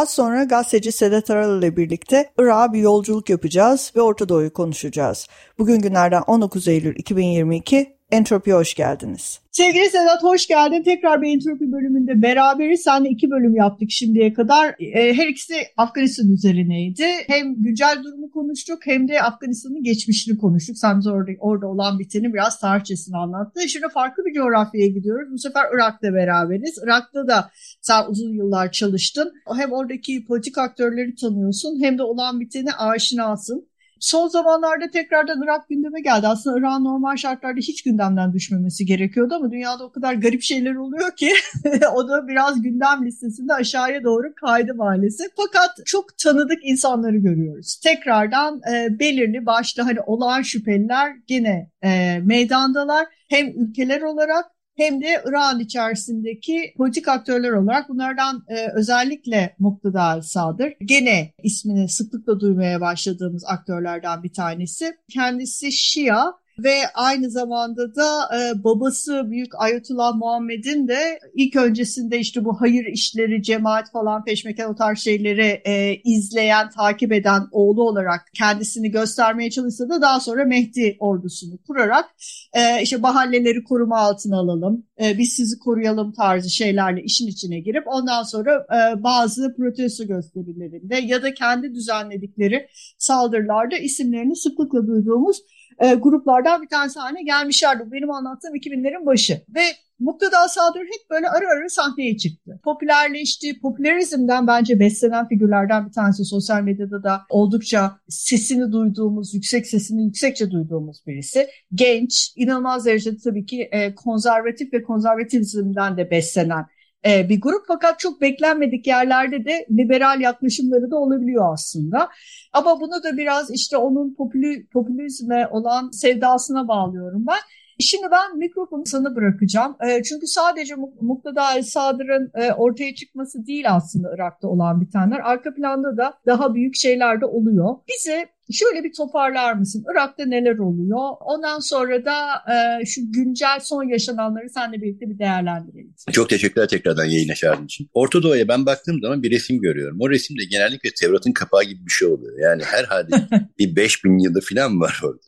Az sonra gazeteci Sedat Aral ile birlikte Irak'a bir yolculuk yapacağız ve Orta Doğu'yu konuşacağız. Bugün günlerden 19 Eylül 2022 Entropi'ye hoş geldiniz. Sevgili Sedat hoş geldin. Tekrar bir Entropi bölümünde beraberiz. Seninle iki bölüm yaptık şimdiye kadar. E, her ikisi Afganistan üzerineydi. Hem güncel durumu konuştuk hem de Afganistan'ın geçmişini konuştuk. Sen bize orada, orada olan biteni biraz tarihçesini anlattı. Şimdi farklı bir coğrafyaya gidiyoruz. Bu sefer Irak'ta beraberiz. Irak'ta da sen uzun yıllar çalıştın. Hem oradaki politik aktörleri tanıyorsun hem de olan biteni aşinasın. Son zamanlarda tekrardan Irak gündeme geldi. Aslında Irak'ın normal şartlarda hiç gündemden düşmemesi gerekiyordu ama dünyada o kadar garip şeyler oluyor ki o da biraz gündem listesinde aşağıya doğru kaydı maalesef. Fakat çok tanıdık insanları görüyoruz. Tekrardan e, belirli başlı hani olağan şüpheliler gene e, meydandalar. Hem ülkeler olarak hem de İran içerisindeki politik aktörler olarak bunlardan e, özellikle Muktadar Sadır gene ismini sıklıkla duymaya başladığımız aktörlerden bir tanesi. Kendisi Şia ve aynı zamanda da e, babası Büyük Ayetullah Muhammed'in de ilk öncesinde işte bu hayır işleri, cemaat falan peşmeken o tarz şeyleri e, izleyen, takip eden oğlu olarak kendisini göstermeye çalışsa da daha sonra Mehdi ordusunu kurarak e, işte mahalleleri koruma altına alalım, e, biz sizi koruyalım tarzı şeylerle işin içine girip ondan sonra e, bazı protesto gösterilerinde ya da kendi düzenledikleri saldırılarda isimlerini sıklıkla duyduğumuz e, gruplardan bir tanesi haline gelmişlerdi. Benim anlattığım 2000'lerin başı. Ve Mukteda Sadır hep böyle ara ara sahneye çıktı. Popülerleşti. Popülerizmden bence beslenen figürlerden bir tanesi. Sosyal medyada da oldukça sesini duyduğumuz, yüksek sesini yüksekçe duyduğumuz birisi. Genç, inanılmaz derecede tabii ki e, konservatif ve konservativizmden de beslenen e, bir grup fakat çok beklenmedik yerlerde de liberal yaklaşımları da olabiliyor aslında. Ama bunu da biraz işte onun popülü, popülizme olan sevdasına bağlıyorum ben. Şimdi ben mikrofonu sana bırakacağım. E, çünkü sadece Mukteda El Sadır'ın e, ortaya çıkması değil aslında Irak'ta olan bitenler. Arka planda da daha büyük şeyler de oluyor. Bize Şöyle bir toparlar mısın? Irak'ta neler oluyor? Ondan sonra da e, şu güncel son yaşananları seninle birlikte bir değerlendirelim. Çok teşekkürler tekrardan yayına çağırdığın için. Orta Doğu'ya ben baktığım zaman bir resim görüyorum. O resimde genellikle Tevrat'ın kapağı gibi bir şey oluyor. Yani herhalde bir 5000 yılı falan var orada.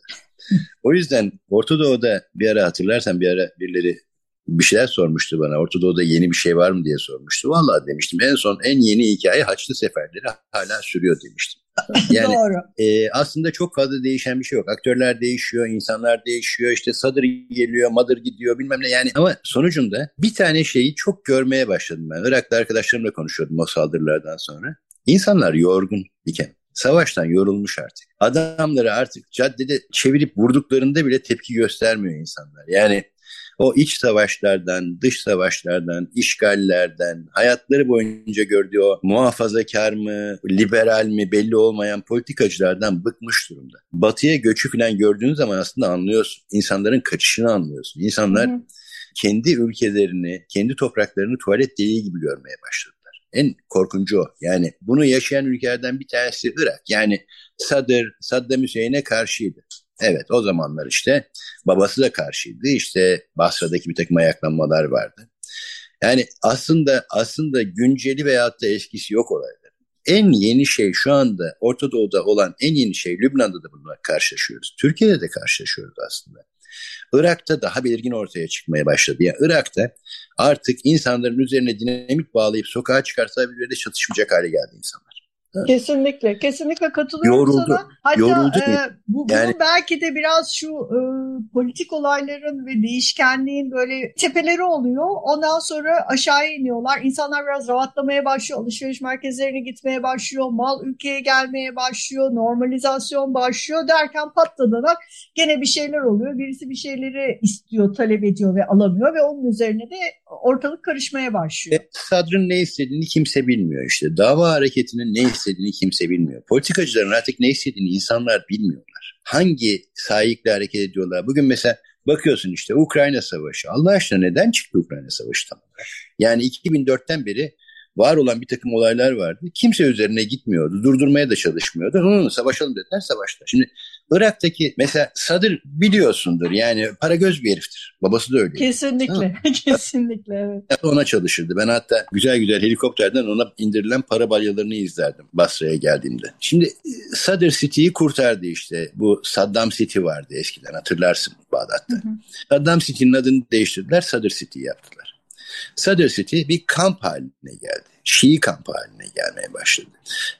O yüzden Orta Doğu'da bir ara hatırlarsan bir ara birileri bir şeyler sormuştu bana. Orta Doğu'da yeni bir şey var mı diye sormuştu. Vallahi demiştim en son en yeni hikaye Haçlı Seferleri hala sürüyor demiştim. Yani Doğru. E, aslında çok fazla değişen bir şey yok. Aktörler değişiyor, insanlar değişiyor. İşte Sadır geliyor, Madır gidiyor bilmem ne yani. Ama sonucunda bir tane şeyi çok görmeye başladım ben. Irak'ta arkadaşlarımla konuşuyordum o saldırılardan sonra. İnsanlar yorgun iken. Savaştan yorulmuş artık. Adamları artık caddede çevirip vurduklarında bile tepki göstermiyor insanlar. Yani o iç savaşlardan, dış savaşlardan, işgallerden, hayatları boyunca gördüğü o muhafazakar mı, liberal mi belli olmayan politikacılardan bıkmış durumda. Batıya göçü falan gördüğün zaman aslında anlıyorsun. İnsanların kaçışını anlıyorsun. İnsanlar hı kendi ülkelerini, kendi topraklarını tuvalet deliği gibi görmeye başladılar. En korkuncu o. Yani bunu yaşayan ülkelerden bir tanesi Irak. Yani Sadır, Saddam Hüseyin'e karşıydı. Evet o zamanlar işte babası da karşıydı. İşte Basra'daki bir takım ayaklanmalar vardı. Yani aslında aslında günceli veyahut da eskisi yok olaylar. En yeni şey şu anda Orta Doğu'da olan en yeni şey Lübnan'da da bununla karşılaşıyoruz. Türkiye'de de karşılaşıyoruz aslında. Irak'ta daha belirgin ortaya çıkmaya başladı. Yani Irak'ta artık insanların üzerine dinamit bağlayıp sokağa çıkarsa birbirleriyle çatışmayacak hale geldi insanlar. Kesinlikle, kesinlikle katılıyorum Yoruldu. sana. Hatta Yoruldu. E, bu, yani... belki de biraz şu e, politik olayların ve değişkenliğin böyle tepeleri oluyor. Ondan sonra aşağıya iniyorlar. İnsanlar biraz rahatlamaya başlıyor. Alışveriş merkezlerine gitmeye başlıyor. Mal ülkeye gelmeye başlıyor. Normalizasyon başlıyor derken patladanak gene bir şeyler oluyor. Birisi bir şeyleri istiyor, talep ediyor ve alamıyor ve onun üzerine de ortalık karışmaya başlıyor. Sadr'ın ne istediğini kimse bilmiyor işte. Dava hareketinin ne istediğini kimse bilmiyor. Politikacıların artık ne istediğini insanlar bilmiyorlar. Hangi sahikle hareket ediyorlar? Bugün mesela bakıyorsun işte Ukrayna Savaşı. Allah aşkına neden çıktı Ukrayna Savaşı tam Yani 2004'ten beri var olan bir takım olaylar vardı. Kimse üzerine gitmiyordu. Durdurmaya da çalışmıyordu. Hı, savaşalım dediler savaşta. Şimdi Irak'taki mesela Sadır biliyorsundur yani para göz bir heriftir. Babası da öyle. Kesinlikle. Kesinlikle evet. Ona çalışırdı. Ben hatta güzel güzel helikopterden ona indirilen para balyalarını izlerdim Basra'ya geldiğimde. Şimdi e, Sadr City'yi kurtardı işte. Bu Saddam City vardı eskiden hatırlarsın Bağdat'ta. Hı hı. Saddam City'nin adını değiştirdiler Sadr City yaptılar. Sadr City bir kamp haline geldi. Şii kampı haline gelmeye başladı.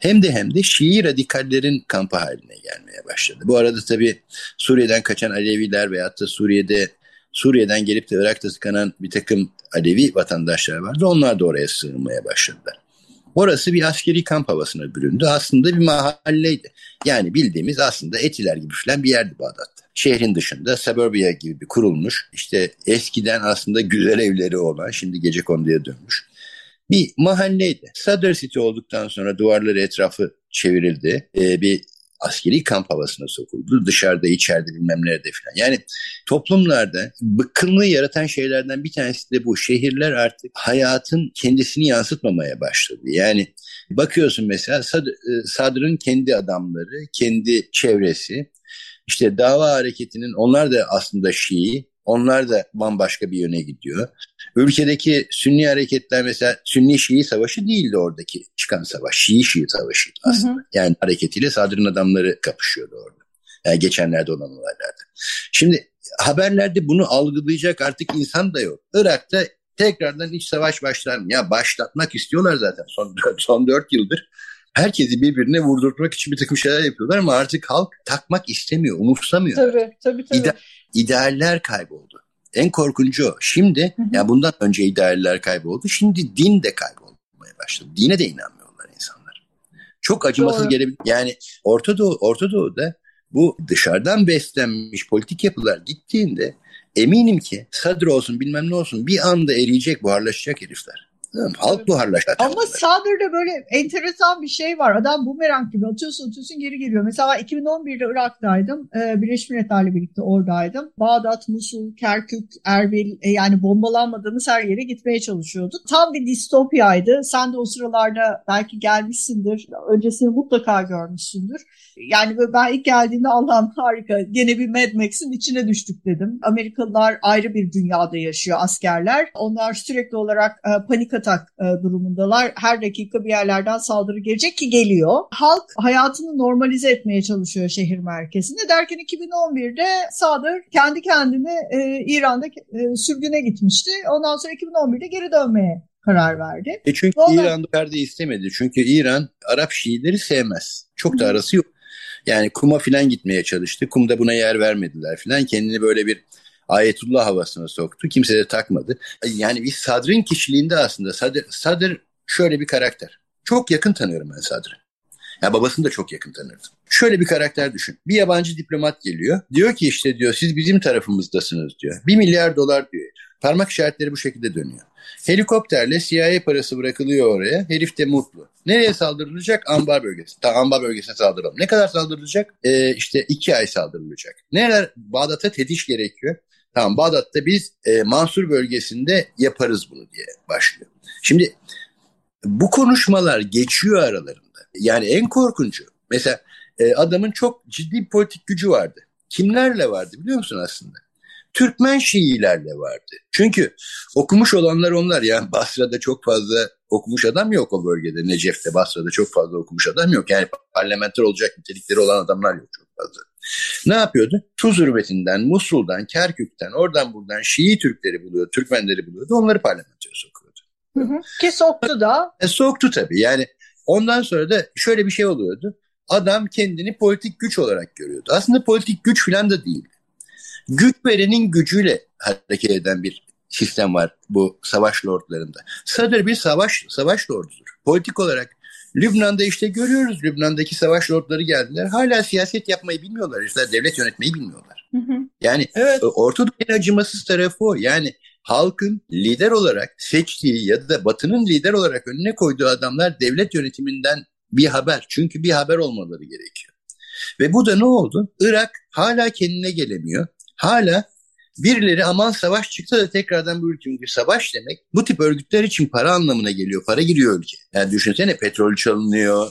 Hem de hem de Şii radikallerin kampı haline gelmeye başladı. Bu arada tabii Suriye'den kaçan Aleviler veyahut da Suriye'de Suriye'den gelip de Irak'ta tıkanan bir takım Alevi vatandaşlar vardı. Onlar da oraya sığınmaya başladılar. Orası bir askeri kamp havasına büründü. Aslında bir mahalleydi. Yani bildiğimiz aslında Etiler gibi falan bir yerdi Bağdat'ta şehrin dışında suburbia gibi bir kurulmuş işte eskiden aslında güzel evleri olan şimdi gece konduya dönmüş bir mahalleydi. Sadr City olduktan sonra duvarları etrafı çevrildi. Ee, bir askeri kamp havasına sokuldu. Dışarıda, içeride bilmem nerede falan. Yani toplumlarda bıkkınlığı yaratan şeylerden bir tanesi de bu. Şehirler artık hayatın kendisini yansıtmamaya başladı. Yani bakıyorsun mesela Sadr'ın kendi adamları, kendi çevresi işte dava hareketinin onlar da aslında Şii, onlar da bambaşka bir yöne gidiyor. Ülkedeki Sünni hareketler mesela Sünni Şii savaşı değildi oradaki çıkan savaş. Şii Şii savaşıydı aslında. Hı hı. Yani hareketiyle Sadr'ın adamları kapışıyordu orada. Yani geçenlerde olan olaylarda. Şimdi haberlerde bunu algılayacak artık insan da yok. Irak'ta tekrardan iç savaş başlar mı? Ya başlatmak istiyorlar zaten son, son 4 yıldır herkesi birbirine vurdurtmak için bir takım şeyler yapıyorlar ama artık halk takmak istemiyor, umursamıyor. Tabii, tabii, tabii. İde idealler kayboldu. En korkuncu o. Şimdi, hı. yani bundan önce idealler kayboldu. Şimdi din de kaybolmaya başladı. Dine de inanmıyorlar insanlar. Çok acımasız gelebilir. Yani Orta, Doğu, Orta Doğu'da bu dışarıdan beslenmiş politik yapılar gittiğinde eminim ki sadr olsun bilmem ne olsun bir anda eriyecek, buharlaşacak herifler. Halk buharlaştı. Ama Sadr'da böyle enteresan bir şey var. Adam bumerang gibi atıyorsun atıyorsun geri geliyor. Mesela 2011'de Irak'taydım. Ee, Birleşmiş Milletler'le birlikte oradaydım. Bağdat, Musul, Kerkük, Erbil e, yani bombalanmadığımız her yere gitmeye çalışıyorduk. Tam bir distopyaydı. Sen de o sıralarda belki gelmişsindir. Öncesini mutlaka görmüşsündür. Yani ben ilk geldiğinde Allah'ım harika gene bir Mad Max'in içine düştük dedim. Amerikalılar ayrı bir dünyada yaşıyor askerler. Onlar sürekli olarak e, panik atak e, durumundalar. Her dakika bir yerlerden saldırı gelecek ki geliyor. Halk hayatını normalize etmeye çalışıyor şehir merkezinde. Derken 2011'de Sadır kendi kendine e, İran'da e, sürgüne gitmişti. Ondan sonra 2011'de geri dönmeye karar verdi. E çünkü Ondan... İran perde istemedi. Çünkü İran Arap Şiileri sevmez. Çok da arası yok. Yani kuma filan gitmeye çalıştı. Kumda buna yer vermediler filan. Kendini böyle bir Ayetullah havasına soktu. Kimse de takmadı. Yani bir Sadr'ın kişiliğinde aslında Sadr, Sadr şöyle bir karakter. Çok yakın tanıyorum ben Sadr'ı. Ya babasını da çok yakın tanırdım. Şöyle bir karakter düşün. Bir yabancı diplomat geliyor. Diyor ki işte diyor siz bizim tarafımızdasınız diyor. Bir milyar dolar diyor. Parmak işaretleri bu şekilde dönüyor. Helikopterle CIA parası bırakılıyor oraya. Herif de mutlu. Nereye saldırılacak? Ambar bölgesi. Ta ambar bölgesine saldıralım. Ne kadar saldırılacak? Ee, işte iki ay saldırılacak. Neler? Bağdat'a tetiş gerekiyor. Tamam Bağdat'ta biz e, Mansur bölgesinde yaparız bunu diye başlıyor. Şimdi bu konuşmalar geçiyor aralarında. Yani en korkuncu. Mesela e, adamın çok ciddi bir politik gücü vardı. Kimlerle vardı biliyor musun aslında? Türkmen Şiilerle vardı. Çünkü okumuş olanlar onlar. Yani Basra'da çok fazla okumuş adam yok o bölgede. Necef'te, Basra'da çok fazla okumuş adam yok. Yani parlamenter olacak nitelikleri olan adamlar yok çok fazla. Ne yapıyordu? Tuz hürmetinden, Musul'dan, Kerkük'ten, oradan buradan Şii Türkleri buluyor, Türkmenleri buluyordu. Onları parlamentoya sokuyordu. Hı hı. Ki soktu da. E, soktu tabii. Yani ondan sonra da şöyle bir şey oluyordu. Adam kendini politik güç olarak görüyordu. Aslında politik güç falan da değildi. Güç verenin gücüyle hareket eden bir sistem var bu savaş lordlarında. Sadr bir savaş savaş lordudur. Politik olarak Lübnan'da işte görüyoruz Lübnan'daki savaş lordları geldiler. Hala siyaset yapmayı bilmiyorlar. İşte devlet yönetmeyi bilmiyorlar. Hı hı. Yani evet. Orta Doğu'nun acımasız tarafı o. Yani halkın lider olarak seçtiği ya da Batı'nın lider olarak önüne koyduğu adamlar devlet yönetiminden bir haber. Çünkü bir haber olmaları gerekiyor. Ve bu da ne oldu? Irak hala kendine gelemiyor. Hala birileri aman savaş çıktı da tekrardan bu ülke. Çünkü savaş demek bu tip örgütler için para anlamına geliyor. Para giriyor ülke. Yani düşünsene petrol çalınıyor,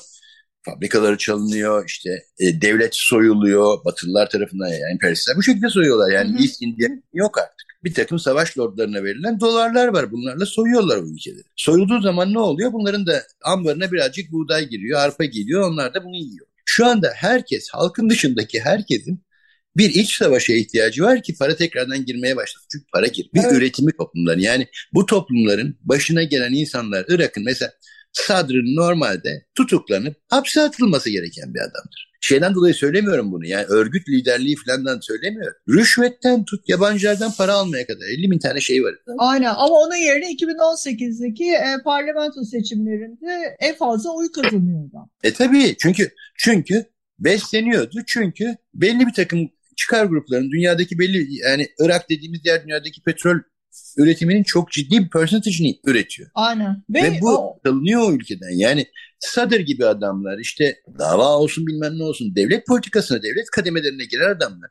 fabrikaları çalınıyor, işte e, devlet soyuluyor, Batılılar tarafından yani emperyalistler bu şekilde soyuyorlar. Yani hı East India yok artık. Bir takım savaş lordlarına verilen dolarlar var. Bunlarla soyuyorlar o ülkeleri. Soyulduğu zaman ne oluyor? Bunların da ambarına birazcık buğday giriyor, arpa geliyor. Onlar da bunu yiyor. Şu anda herkes, halkın dışındaki herkesin bir iç savaşa ihtiyacı var ki para tekrardan girmeye başlasın. Çünkü para gir. Bir evet. üretimi toplumlar. Yani bu toplumların başına gelen insanlar Irak'ın mesela Sadr'ın normalde tutuklanıp hapse atılması gereken bir adamdır. Şeyden dolayı söylemiyorum bunu. Yani örgüt liderliği falan söylemiyorum. Rüşvetten tut yabancılardan para almaya kadar 50 bin tane şey var. Aynen ama onun yerine 2018'deki e, parlamento seçimlerinde en fazla oy kazanıyordu. E tabii çünkü çünkü besleniyordu. Çünkü belli bir takım çıkar grupların dünyadaki belli yani Irak dediğimiz diğer dünyadaki petrol üretiminin çok ciddi bir percentage'ini üretiyor. Aynen. Ve, Ve bu o... alınıyor o ülkeden. Yani Sadır gibi adamlar işte dava olsun bilmem ne olsun devlet politikasına, devlet kademelerine girer adamlar.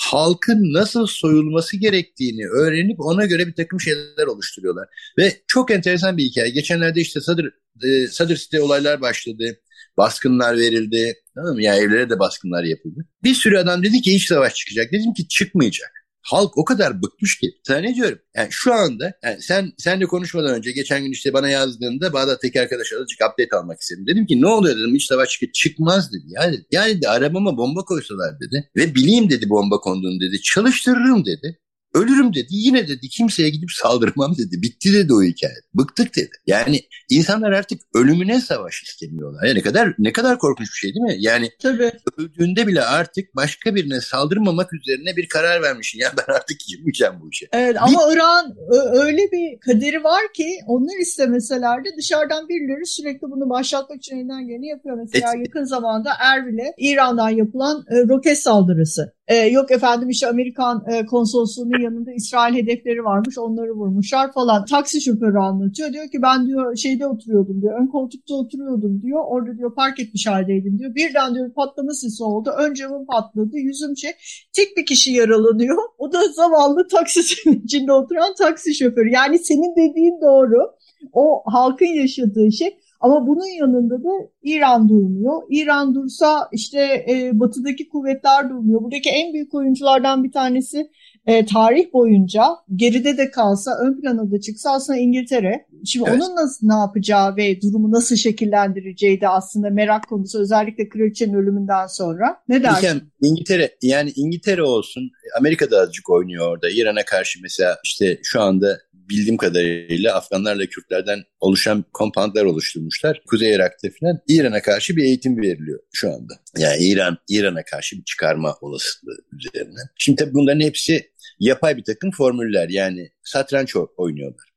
Halkın nasıl soyulması gerektiğini öğrenip ona göre bir takım şeyler oluşturuyorlar. Ve çok enteresan bir hikaye. Geçenlerde işte Sadır, e, Sadır site olaylar başladı. Baskınlar verildi. Tamam mı? Yani evlere de baskınlar yapıldı. Bir sürü adam dedi ki iç savaş çıkacak. Dedim ki çıkmayacak. Halk o kadar bıkmış ki. Sana ne diyorum? Yani şu anda yani sen senle konuşmadan önce geçen gün işte bana yazdığında Bağdat'taki arkadaş azıcık update almak istedim. Dedim ki ne oluyor dedim iç savaş çıkıp çıkmaz dedi. Yani, yani de arabama bomba koysalar dedi ve bileyim dedi bomba konduğunu dedi çalıştırırım dedi. Ölürüm dedi. Yine dedi kimseye gidip saldırmam dedi. Bitti dedi o hikaye. Bıktık dedi. Yani insanlar artık ölümüne savaş istemiyorlar. Yani ne kadar ne kadar korkunç bir şey değil mi? Yani Tabii. öldüğünde bile artık başka birine saldırmamak üzerine bir karar vermişsin. Ya ben artık girmeyeceğim bu işe. Evet ama bir... Irak'ın öyle bir kaderi var ki onlar istemeseler de dışarıdan birileri sürekli bunu başlatmak için elinden geleni yapıyor. Mesela Et... yakın zamanda Erbil'e İran'dan yapılan e, roket saldırısı. E, yok efendim işte Amerikan e, konsolosluğunun yanında İsrail hedefleri varmış onları vurmuşlar falan. Taksi şoförü anlatıyor. Diyor ki ben diyor şeyde oturuyordum diyor. Ön koltukta oturuyordum diyor. Orada diyor park etmiş haldeydim diyor. Birden diyor patlama sesi oldu. Ön camım patladı. Yüzüm şey. Tek bir kişi yaralanıyor. O da zavallı taksisinin içinde oturan taksi şoförü. Yani senin dediğin doğru. O halkın yaşadığı şey. Ama bunun yanında da İran durmuyor. İran dursa işte e, batıdaki kuvvetler durmuyor. Buradaki en büyük oyunculardan bir tanesi e, tarih boyunca geride de kalsa ön plana da çıksa aslında İngiltere. Şimdi evet. onun nasıl ne yapacağı ve durumu nasıl şekillendireceği de aslında merak konusu özellikle kraliçenin ölümünden sonra. Ne dersin? İngiltere yani İngiltere olsun Amerika da azıcık oynuyor orada. İran'a karşı mesela işte şu anda bildiğim kadarıyla Afganlarla Kürtlerden oluşan kompandlar oluşturmuşlar. Kuzey Irak'ta falan İran'a karşı bir eğitim veriliyor şu anda. Yani İran İran'a karşı bir çıkarma olasılığı üzerinden. Şimdi tabii bunların hepsi yapay bir takım formüller yani satranç oynuyorlar.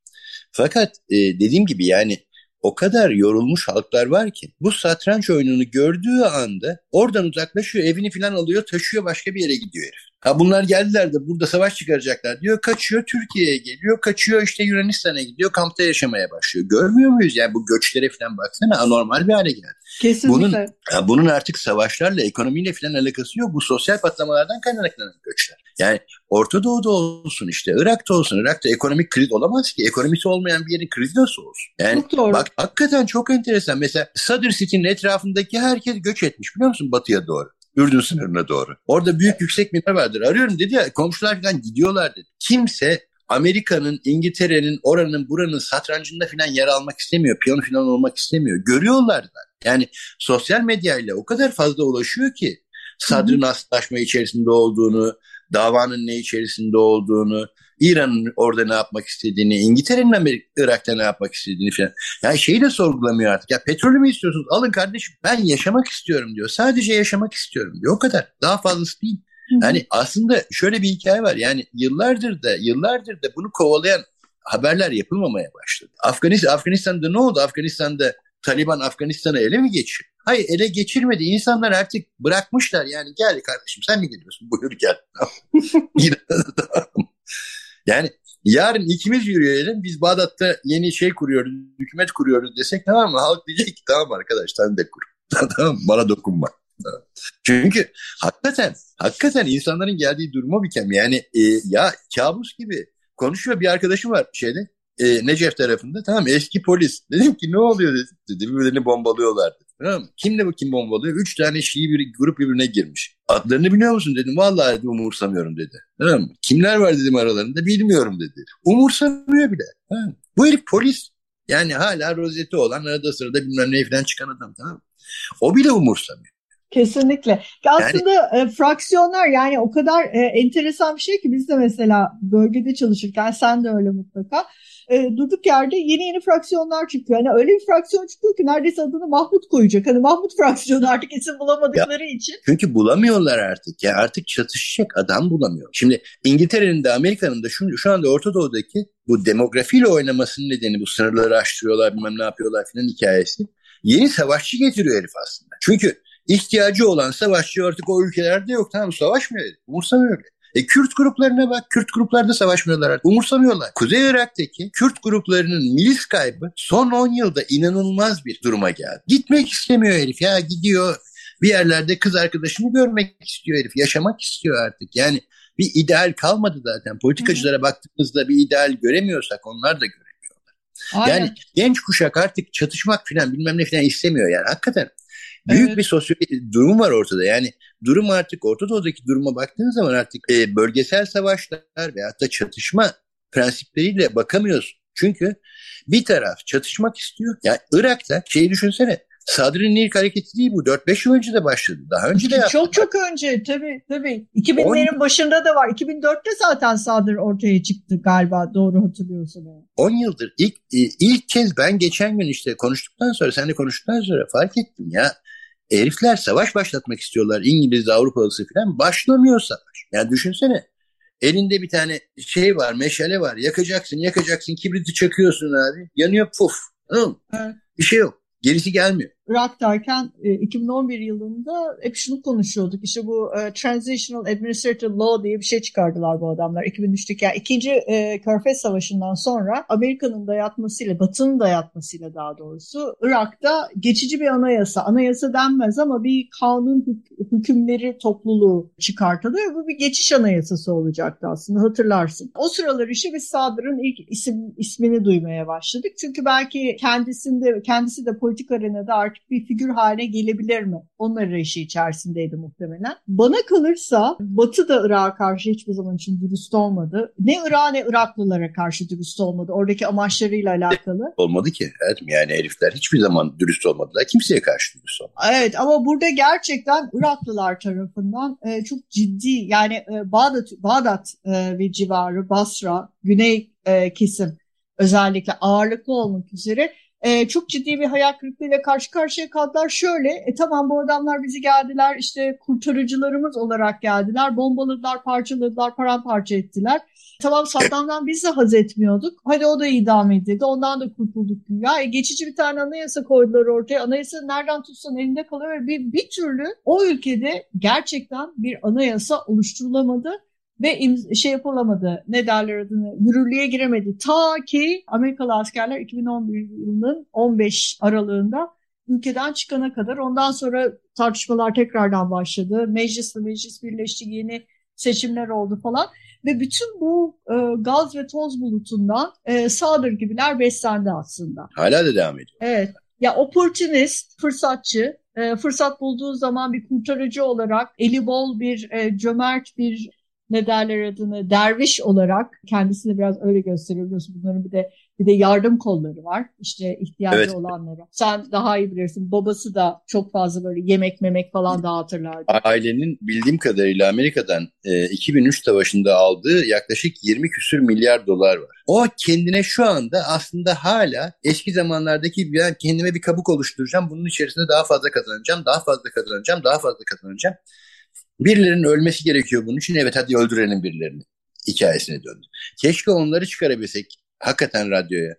Fakat e, dediğim gibi yani o kadar yorulmuş halklar var ki bu satranç oyununu gördüğü anda oradan uzaklaşıyor evini falan alıyor taşıyor başka bir yere gidiyor herif. Ha bunlar geldiler de burada savaş çıkaracaklar diyor. Kaçıyor Türkiye'ye geliyor. Kaçıyor işte Yunanistan'a gidiyor. Kampta yaşamaya başlıyor. Görmüyor muyuz? Yani bu göçlere falan baksana anormal bir hale geldi. Kesinlikle. Bunun, bunun artık savaşlarla, ekonomiyle falan alakası yok. Bu sosyal patlamalardan kaynaklanan göçler. Yani Orta Doğu'da olsun işte, Irak'ta olsun. Irak'ta ekonomik kriz olamaz ki. Ekonomisi olmayan bir yerin krizi nasıl olsun? Yani çok doğru. bak hakikaten çok enteresan. Mesela Sadr City'nin etrafındaki herkes göç etmiş biliyor musun batıya doğru. Ürdün sınırına doğru. Orada büyük yüksek bina vardır. Arıyorum dedi ya komşular falan gidiyorlar dedi. Kimse Amerika'nın, İngiltere'nin, oranın, buranın satrancında falan yer almak istemiyor. Piyano falan olmak istemiyor. Görüyorlar da. Yani sosyal medyayla o kadar fazla ulaşıyor ki Sadr'ın aslaşma içerisinde olduğunu, davanın ne içerisinde olduğunu, İran'ın orada ne yapmak istediğini, İngiltere'nin Irak'ta ne yapmak istediğini falan. Yani şeyi de sorgulamıyor artık. Ya petrolü mü istiyorsunuz? Alın kardeşim ben yaşamak istiyorum diyor. Sadece yaşamak istiyorum diyor. O kadar. Daha fazlası değil. Yani aslında şöyle bir hikaye var. Yani yıllardır da yıllardır da bunu kovalayan haberler yapılmamaya başladı. Afganistan Afganistan'da ne oldu? Afganistan'da Taliban Afganistan'ı ele mi geçirdi? Hayır ele geçirmedi. İnsanlar artık bırakmışlar yani gel kardeşim sen mi geliyorsun? Buyur gel. yani yarın ikimiz yürüyelim biz Bağdat'ta yeni şey kuruyoruz, hükümet kuruyoruz desek tamam mı? Halk diyecek ki tamam arkadaş sen de kur. tamam bana dokunma. Çünkü hakikaten hakikaten insanların geldiği duruma bir kem. Yani e, ya kabus gibi konuşuyor bir arkadaşım var şeyde e, Necef tarafında tamam eski polis. Dedim ki ne oluyor dedi. birbirlerini bombalıyorlar dedi. Tamam mı? Kimle bu kim bombalıyor? Üç tane Şii bir grup birbirine girmiş. Adlarını biliyor musun dedim. Vallahi dedi, umursamıyorum dedi. Tamam mı? Kimler var dedim aralarında bilmiyorum dedi. Umursamıyor bile. Tamam Bu herif polis. Yani hala rozeti olan arada sırada bilmem ne falan çıkan adam tamam mı? O bile umursamıyor. Kesinlikle. Aslında yani, e, fraksiyonlar yani o kadar e, enteresan bir şey ki biz de mesela bölgede çalışırken sen de öyle mutlaka e, durduk yerde yeni yeni fraksiyonlar çıkıyor. Yani öyle bir fraksiyon çıkıyor ki neredeyse adını Mahmut koyacak. Hani Mahmut fraksiyonu artık isim bulamadıkları ya, için. Çünkü bulamıyorlar artık. Ya artık çatışacak adam bulamıyor. Şimdi İngiltere'nin de Amerika'nın da şu, şu anda Orta Doğu'daki bu demografiyle oynamasının nedeni bu sınırları aştırıyorlar bilmem ne yapıyorlar filan hikayesi. Yeni savaşçı getiriyor herif aslında. Çünkü ihtiyacı olan savaşçı artık o ülkelerde yok. Tamam savaşmıyor. Umursamıyor. E Kürt gruplarına bak. Kürt gruplarda savaşmıyorlar artık. Umursamıyorlar. Kuzey Irak'taki Kürt gruplarının milis kaybı son 10 yılda inanılmaz bir duruma geldi. Gitmek istemiyor herif ya gidiyor bir yerlerde kız arkadaşını görmek istiyor herif. Yaşamak istiyor artık. Yani bir ideal kalmadı zaten. Politikacılara baktığımızda bir ideal göremiyorsak onlar da göremiyorlar. Aynen. Yani genç kuşak artık çatışmak falan bilmem ne falan istemiyor yani hakikaten. Büyük evet. bir sosyolojik durum var ortada. Yani durum artık Orta Doğu'daki duruma baktığınız zaman artık e, bölgesel savaşlar veyahut da çatışma prensipleriyle bakamıyorsun. Çünkü bir taraf çatışmak istiyor. Yani Irak'ta şeyi düşünsene Sadri'nin ilk hareketi değil bu. 4-5 yıl önce de başladı. Daha önce de yaptı. Çok çok önce tabii tabii. 2000'lerin 10... başında da var. 2004'te zaten Sadr ortaya çıktı galiba doğru hatırlıyorsun. 10 yıldır ilk e, ilk kez ben geçen gün işte konuştuktan sonra seninle konuştuktan sonra fark ettim ya herifler savaş başlatmak istiyorlar. İngiliz, Avrupalısı falan başlamıyor savaş. Yani düşünsene elinde bir tane şey var, meşale var. Yakacaksın, yakacaksın, kibriti çakıyorsun abi. Yanıyor puf. Evet. Bir şey yok. Gerisi gelmiyor. Irak derken 2011 e, yılında hep şunu konuşuyorduk. İşte bu e, Transitional Administrative Law diye bir şey çıkardılar bu adamlar 2003'teki. Yani ikinci e, Körfez Savaşı'ndan sonra Amerika'nın dayatmasıyla, Batı'nın dayatmasıyla daha doğrusu Irak'ta geçici bir anayasa. Anayasa denmez ama bir kanun hükümleri topluluğu çıkartılıyor. Bu bir geçiş anayasası olacaktı aslında hatırlarsın. O sıralar işte biz Sadr'ın ilk isim ismini duymaya başladık. Çünkü belki kendisinde kendisi de politik arenada artık artık bir figür haline gelebilir mi? Onun arayışı içerisindeydi muhtemelen. Bana kalırsa Batı da Irak'a karşı hiçbir zaman için dürüst olmadı. Ne Irak ne Iraklılara karşı dürüst olmadı. Oradaki amaçlarıyla alakalı. Olmadı ki. Evet, yani herifler hiçbir zaman dürüst olmadılar. Kimseye karşı dürüst olmadı. Evet ama burada gerçekten Iraklılar tarafından e, çok ciddi yani e, Bağdat, Bağdat e, ve civarı Basra, Güney e, kesim özellikle ağırlıklı olmak üzere e, çok ciddi bir hayal kırıklığıyla karşı karşıya kaldılar. Şöyle, e, tamam bu adamlar bizi geldiler, işte kurtarıcılarımız olarak geldiler, bombaladılar, parçaladılar, paramparça ettiler. Tamam Saddam'dan biz de haz etmiyorduk. Hadi o da idam edildi. Ondan da kurtulduk Ya E, geçici bir tane anayasa koydular ortaya. Anayasa nereden tutsan elinde kalıyor bir, bir türlü o ülkede gerçekten bir anayasa oluşturulamadı ve şey yapılamadı. Ne derler adını? Yürürlüğe giremedi. Ta ki Amerikalı askerler 2011 yılının 15 aralığında ülkeden çıkana kadar. Ondan sonra tartışmalar tekrardan başladı. Meclisle meclis birleşti, yeni seçimler oldu falan. Ve bütün bu e, gaz ve toz bulutundan e, Sadır gibiler beslendi aslında. Hala da devam ediyor. Evet. Ya opportunist, fırsatçı, e, fırsat bulduğu zaman bir kurtarıcı olarak eli bol bir e, cömert bir ne derler adını derviş olarak kendisini biraz öyle gösteriyoruz. Bunların bir de bir de yardım kolları var. İşte ihtiyacı evet. olanlara. Sen daha iyi bilirsin. Babası da çok fazla böyle yemek memek falan dağıtırlardı. Ailenin bildiğim kadarıyla Amerika'dan e, 2003 savaşında aldığı yaklaşık 20 küsür milyar dolar var. O kendine şu anda aslında hala eski zamanlardaki ben kendime bir kabuk oluşturacağım. Bunun içerisinde daha fazla kazanacağım, daha fazla kazanacağım, daha fazla kazanacağım Birilerinin ölmesi gerekiyor bunun için. Evet hadi öldürelim birilerini. Hikayesine döndü. Keşke onları çıkarabilsek hakikaten radyoya.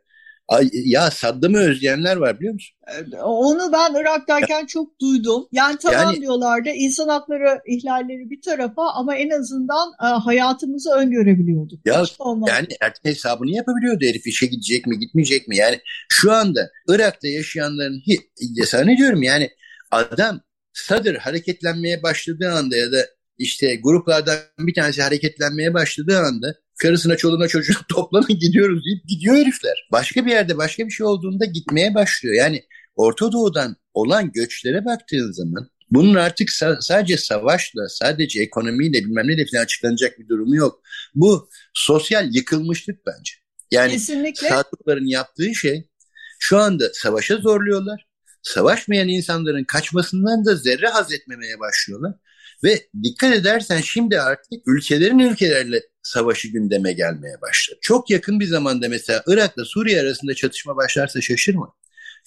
Ay, ya Saddam'ı özleyenler var biliyor musun? Onu ben Irak'tayken çok duydum. Yani tamam yani, diyorlardı insan hakları ihlalleri bir tarafa ama en azından e, hayatımızı öngörebiliyorduk. Ya, yani erken hesabını yapabiliyordu herif işe gidecek mi gitmeyecek mi? Yani şu anda Irak'ta yaşayanların sana ne diyorum yani adam Sadır hareketlenmeye başladığı anda ya da işte gruplardan bir tanesi hareketlenmeye başladığı anda karısına çoluğuna çocuğuna toplanın gidiyoruz deyip gidiyor herifler. Başka bir yerde başka bir şey olduğunda gitmeye başlıyor. Yani Orta Doğu'dan olan göçlere baktığın zaman bunun artık sa- sadece savaşla, sadece ekonomiyle bilmem ne de falan açıklanacak bir durumu yok. Bu sosyal yıkılmışlık bence. Yani Kesinlikle. Sadıkların yaptığı şey şu anda savaşa zorluyorlar. Savaşmayan insanların kaçmasından da zerre haz etmemeye başlıyorlar. Ve dikkat edersen şimdi artık ülkelerin ülkelerle savaşı gündeme gelmeye başladı. Çok yakın bir zamanda mesela Irak'la Suriye arasında çatışma başlarsa şaşırma.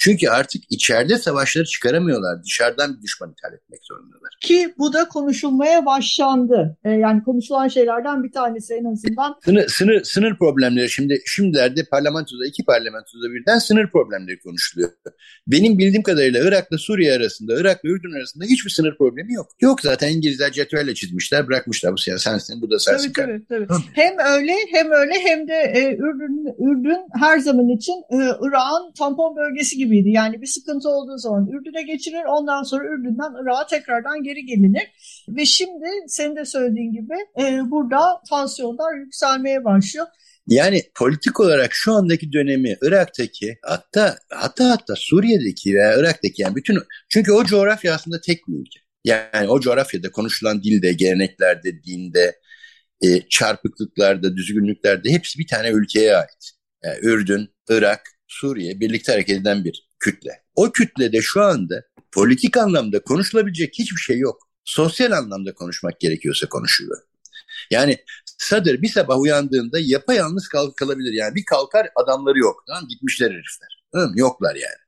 Çünkü artık içeride savaşları çıkaramıyorlar. Dışarıdan bir düşman ithal etmek zorundalar. Ki bu da konuşulmaya başlandı. Ee, yani konuşulan şeylerden bir tanesi en azından. Sınır, sınır, sınır problemleri şimdi şimdilerde parlamentoda iki parlamentoda birden sınır problemleri konuşuluyor. Benim bildiğim kadarıyla Irak'la Suriye arasında, Irak'la Ürdün arasında hiçbir sınır problemi yok. Yok zaten İngilizler cetvelle çizmişler, bırakmışlar bu siyasi sensin, bu da sensin. Tabii, tabii, tabii. Hem öyle hem öyle hem de e, Ürdün, Ürdün her zaman için e, Irak'ın tampon bölgesi gibi gibiydi. Yani bir sıkıntı olduğu zaman Ürdün'e geçirir ondan sonra Ürdün'den Irak'a tekrardan geri gelinir. Ve şimdi senin de söylediğin gibi e, burada tansiyonlar yükselmeye başlıyor. Yani politik olarak şu andaki dönemi Irak'taki hatta hatta hatta Suriye'deki veya Irak'taki yani bütün çünkü o coğrafya aslında tek bir ülke. Yani o coğrafyada konuşulan dilde, geleneklerde, dinde, e, çarpıklıklarda, düzgünlüklerde hepsi bir tane ülkeye ait. Yani Ürdün, Irak, Suriye birlikte hareket eden bir kütle. O kütlede şu anda politik anlamda konuşulabilecek hiçbir şey yok. Sosyal anlamda konuşmak gerekiyorsa konuşuluyor. Yani Sadır bir sabah uyandığında yapayalnız kalkabilir. Yani bir kalkar adamları yok. Tamam Gitmişler herifler. Tamam Yoklar yani.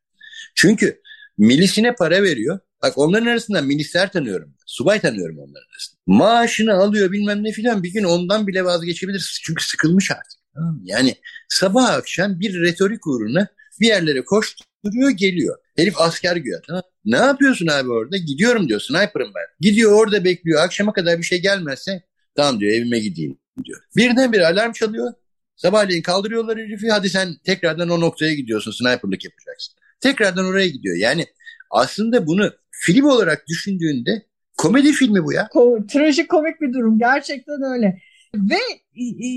Çünkü milisine para veriyor. Bak onların arasında milisler tanıyorum. Subay tanıyorum onların arasında. Maaşını alıyor bilmem ne filan bir gün ondan bile vazgeçebilir. Çünkü sıkılmış artık. Yani sabah akşam bir retorik uğruna bir yerlere koşturuyor geliyor. Herif asker güya tamam Ne yapıyorsun abi orada? Gidiyorum diyor sniper'ım ben. Gidiyor orada bekliyor. Akşama kadar bir şey gelmezse tamam diyor evime gideyim diyor. Birden bir alarm çalıyor. Sabahleyin kaldırıyorlar herifi. Hadi sen tekrardan o noktaya gidiyorsun. Sniper'lık yapacaksın. Tekrardan oraya gidiyor. Yani aslında bunu film olarak düşündüğünde komedi filmi bu ya. Ko trajik komik bir durum. Gerçekten öyle. Ve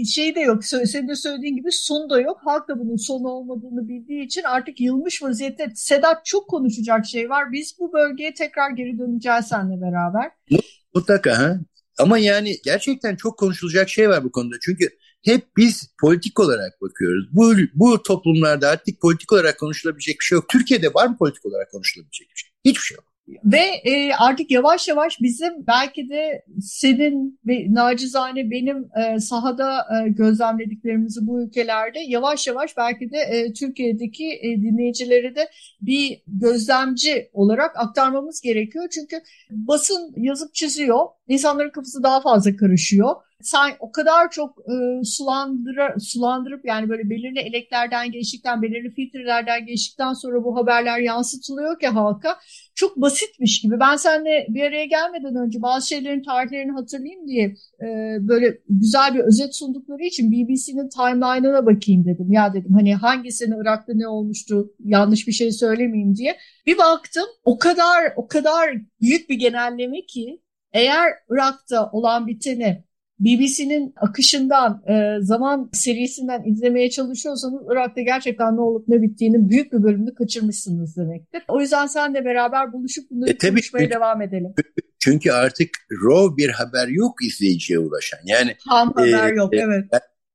şey de yok, senin de söylediğin gibi son da yok. Halk da bunun sonu olmadığını bildiği için artık yılmış vaziyette. Sedat çok konuşacak şey var. Biz bu bölgeye tekrar geri döneceğiz seninle beraber. Mutlaka ha. Ama yani gerçekten çok konuşulacak şey var bu konuda. Çünkü hep biz politik olarak bakıyoruz. Bu, bu toplumlarda artık politik olarak konuşulabilecek bir şey yok. Türkiye'de var mı politik olarak konuşulabilecek bir şey? Hiçbir şey yok. Ve e, artık yavaş yavaş bizim belki de senin nacizane benim e, sahada e, gözlemlediklerimizi bu ülkelerde yavaş yavaş belki de e, Türkiye'deki e, dinleyicileri de bir gözlemci olarak aktarmamız gerekiyor. Çünkü basın yazıp çiziyor, insanların kafası daha fazla karışıyor sen o kadar çok e, sulandır, sulandırıp yani böyle belirli eleklerden geçtikten, belirli filtrelerden geçtikten sonra bu haberler yansıtılıyor ki halka. Çok basitmiş gibi. Ben seninle bir araya gelmeden önce bazı şeylerin tarihlerini hatırlayayım diye e, böyle güzel bir özet sundukları için BBC'nin timeline'ına bakayım dedim. Ya dedim hani hangisinin Irak'ta ne olmuştu yanlış bir şey söylemeyeyim diye. Bir baktım o kadar o kadar büyük bir genelleme ki eğer Irak'ta olan biteni BBC'nin akışından, e, zaman serisinden izlemeye çalışıyorsanız Irak'ta gerçekten ne olup ne bittiğinin büyük bir bölümünü kaçırmışsınız demektir. O yüzden senle beraber buluşup bunları e, konuşmaya devam edelim. Çünkü artık raw bir haber yok izleyiciye ulaşan. Yani ham haber e, yok, e, evet.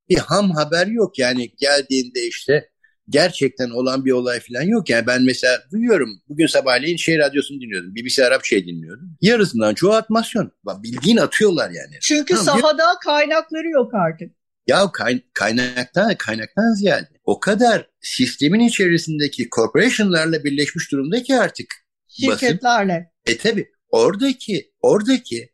Bir ham haber yok. Yani geldiğinde işte gerçekten olan bir olay falan yok. Yani ben mesela duyuyorum bugün sabahleyin şey radyosunu dinliyordum. BBC Arap şey dinliyordum. Yarısından çoğu atmasyon. Bildiğin atıyorlar yani. Çünkü tamam, sahada ya, kaynakları yok artık. Ya kay, kaynaktan, kaynaktan ziyade o kadar sistemin içerisindeki corporation'larla birleşmiş durumda ki artık. Şirketlerle. Basın. E tabi oradaki, oradaki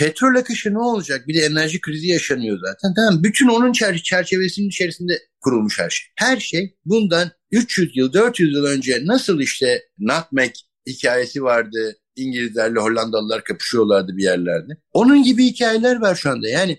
petrol akışı ne olacak? Bir de enerji krizi yaşanıyor zaten. Tamam bütün onun çerçevesinin içerisinde kurulmuş her şey. Her şey bundan 300 yıl, 400 yıl önce nasıl işte nutmeg hikayesi vardı. İngilizlerle Hollandalılar kapışıyorlardı bir yerlerde. Onun gibi hikayeler var şu anda. Yani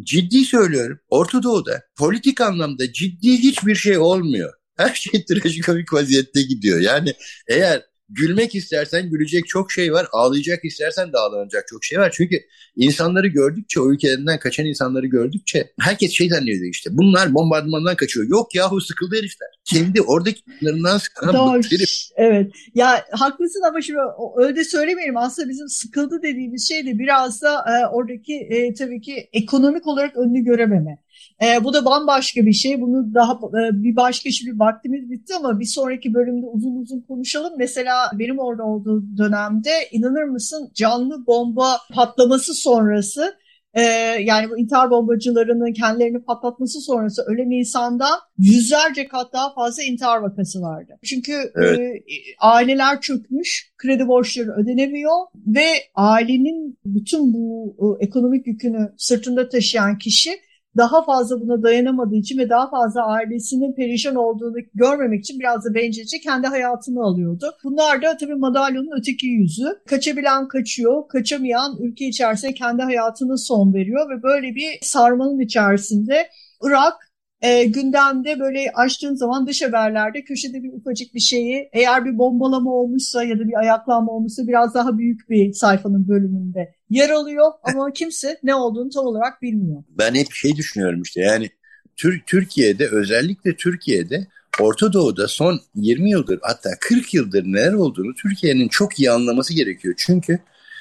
ciddi söylüyorum. Orta Doğu'da politik anlamda ciddi hiçbir şey olmuyor. Her şey trajikomik vaziyette gidiyor. Yani eğer gülmek istersen gülecek çok şey var. Ağlayacak istersen de ağlanacak çok şey var. Çünkü insanları gördükçe, o ülkelerinden kaçan insanları gördükçe herkes şey zannediyor işte. Bunlar bombardımandan kaçıyor. Yok yahu sıkıldı herifler. Kendi oradaki sınırından sıkılan herif. Evet. Ya haklısın ama şimdi öyle söylemeyelim. Aslında bizim sıkıldı dediğimiz şey de biraz da e, oradaki e, tabii ki ekonomik olarak önünü görememe. E, bu da bambaşka bir şey. Bunu daha e, bir başka şimdi vaktimiz bitti ama bir sonraki bölümde uzun uzun konuşalım. Mesela benim orada olduğu dönemde inanır mısın canlı bomba patlaması sonrası e, yani bu intihar bombacılarının kendilerini patlatması sonrası ölen insandan yüzlerce kat daha fazla intihar vakası vardı. Çünkü evet. e, aileler çökmüş, kredi borçları ödenemiyor ve ailenin bütün bu e, ekonomik yükünü sırtında taşıyan kişi daha fazla buna dayanamadığı için ve daha fazla ailesinin perişan olduğunu görmemek için biraz da bencilce kendi hayatını alıyordu. Bunlar da tabii madalyonun öteki yüzü. Kaçabilen kaçıyor, kaçamayan ülke içerisinde kendi hayatını son veriyor ve böyle bir sarmanın içerisinde Irak e, gündemde böyle açtığın zaman dış haberlerde köşede bir ufacık bir şeyi eğer bir bombalama olmuşsa ya da bir ayaklanma olmuşsa biraz daha büyük bir sayfanın bölümünde yer alıyor ama kimse ne olduğunu tam olarak bilmiyor. Ben hep şey düşünüyorum işte yani Tür Türkiye'de özellikle Türkiye'de Orta Doğu'da son 20 yıldır hatta 40 yıldır neler olduğunu Türkiye'nin çok iyi anlaması gerekiyor. Çünkü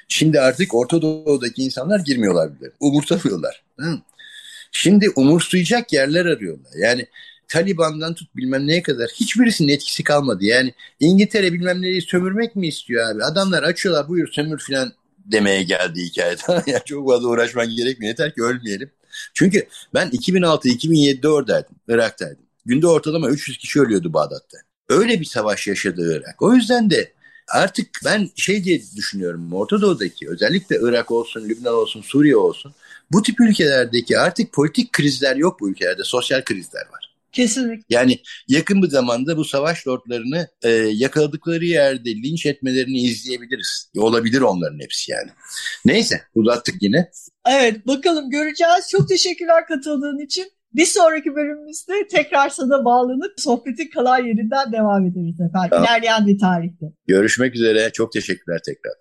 şimdi artık Orta Doğu'daki insanlar girmiyorlar bile. Umursamıyorlar. Şimdi umursayacak yerler arıyorlar. Yani Taliban'dan tut bilmem neye kadar hiçbirisinin etkisi kalmadı. Yani İngiltere bilmem neyi sömürmek mi istiyor abi? Adamlar açıyorlar buyur sömür filan demeye geldi hikayede. yani çok fazla uğraşman gerekmiyor. Yeter ki ölmeyelim. Çünkü ben 2006-2007'de oradaydım. Irak'taydım. Günde ortalama 300 kişi ölüyordu Bağdat'ta. Öyle bir savaş yaşadı Irak. O yüzden de artık ben şey diye düşünüyorum. Orta Doğu'daki özellikle Irak olsun, Lübnan olsun, Suriye olsun bu tip ülkelerdeki artık politik krizler yok bu ülkelerde. Sosyal krizler var. Kesinlikle. Yani yakın bir zamanda bu savaş lordlarını e, yakaladıkları yerde linç etmelerini izleyebiliriz. Olabilir onların hepsi yani. Neyse uzattık yine. Evet bakalım göreceğiz. Çok teşekkürler katıldığın için. Bir sonraki bölümümüzde tekrar sana bağlanıp sohbetin kalan yerinden devam ederiz efendim. Tamam. İlerleyen bir tarihte. Görüşmek üzere. Çok teşekkürler tekrar.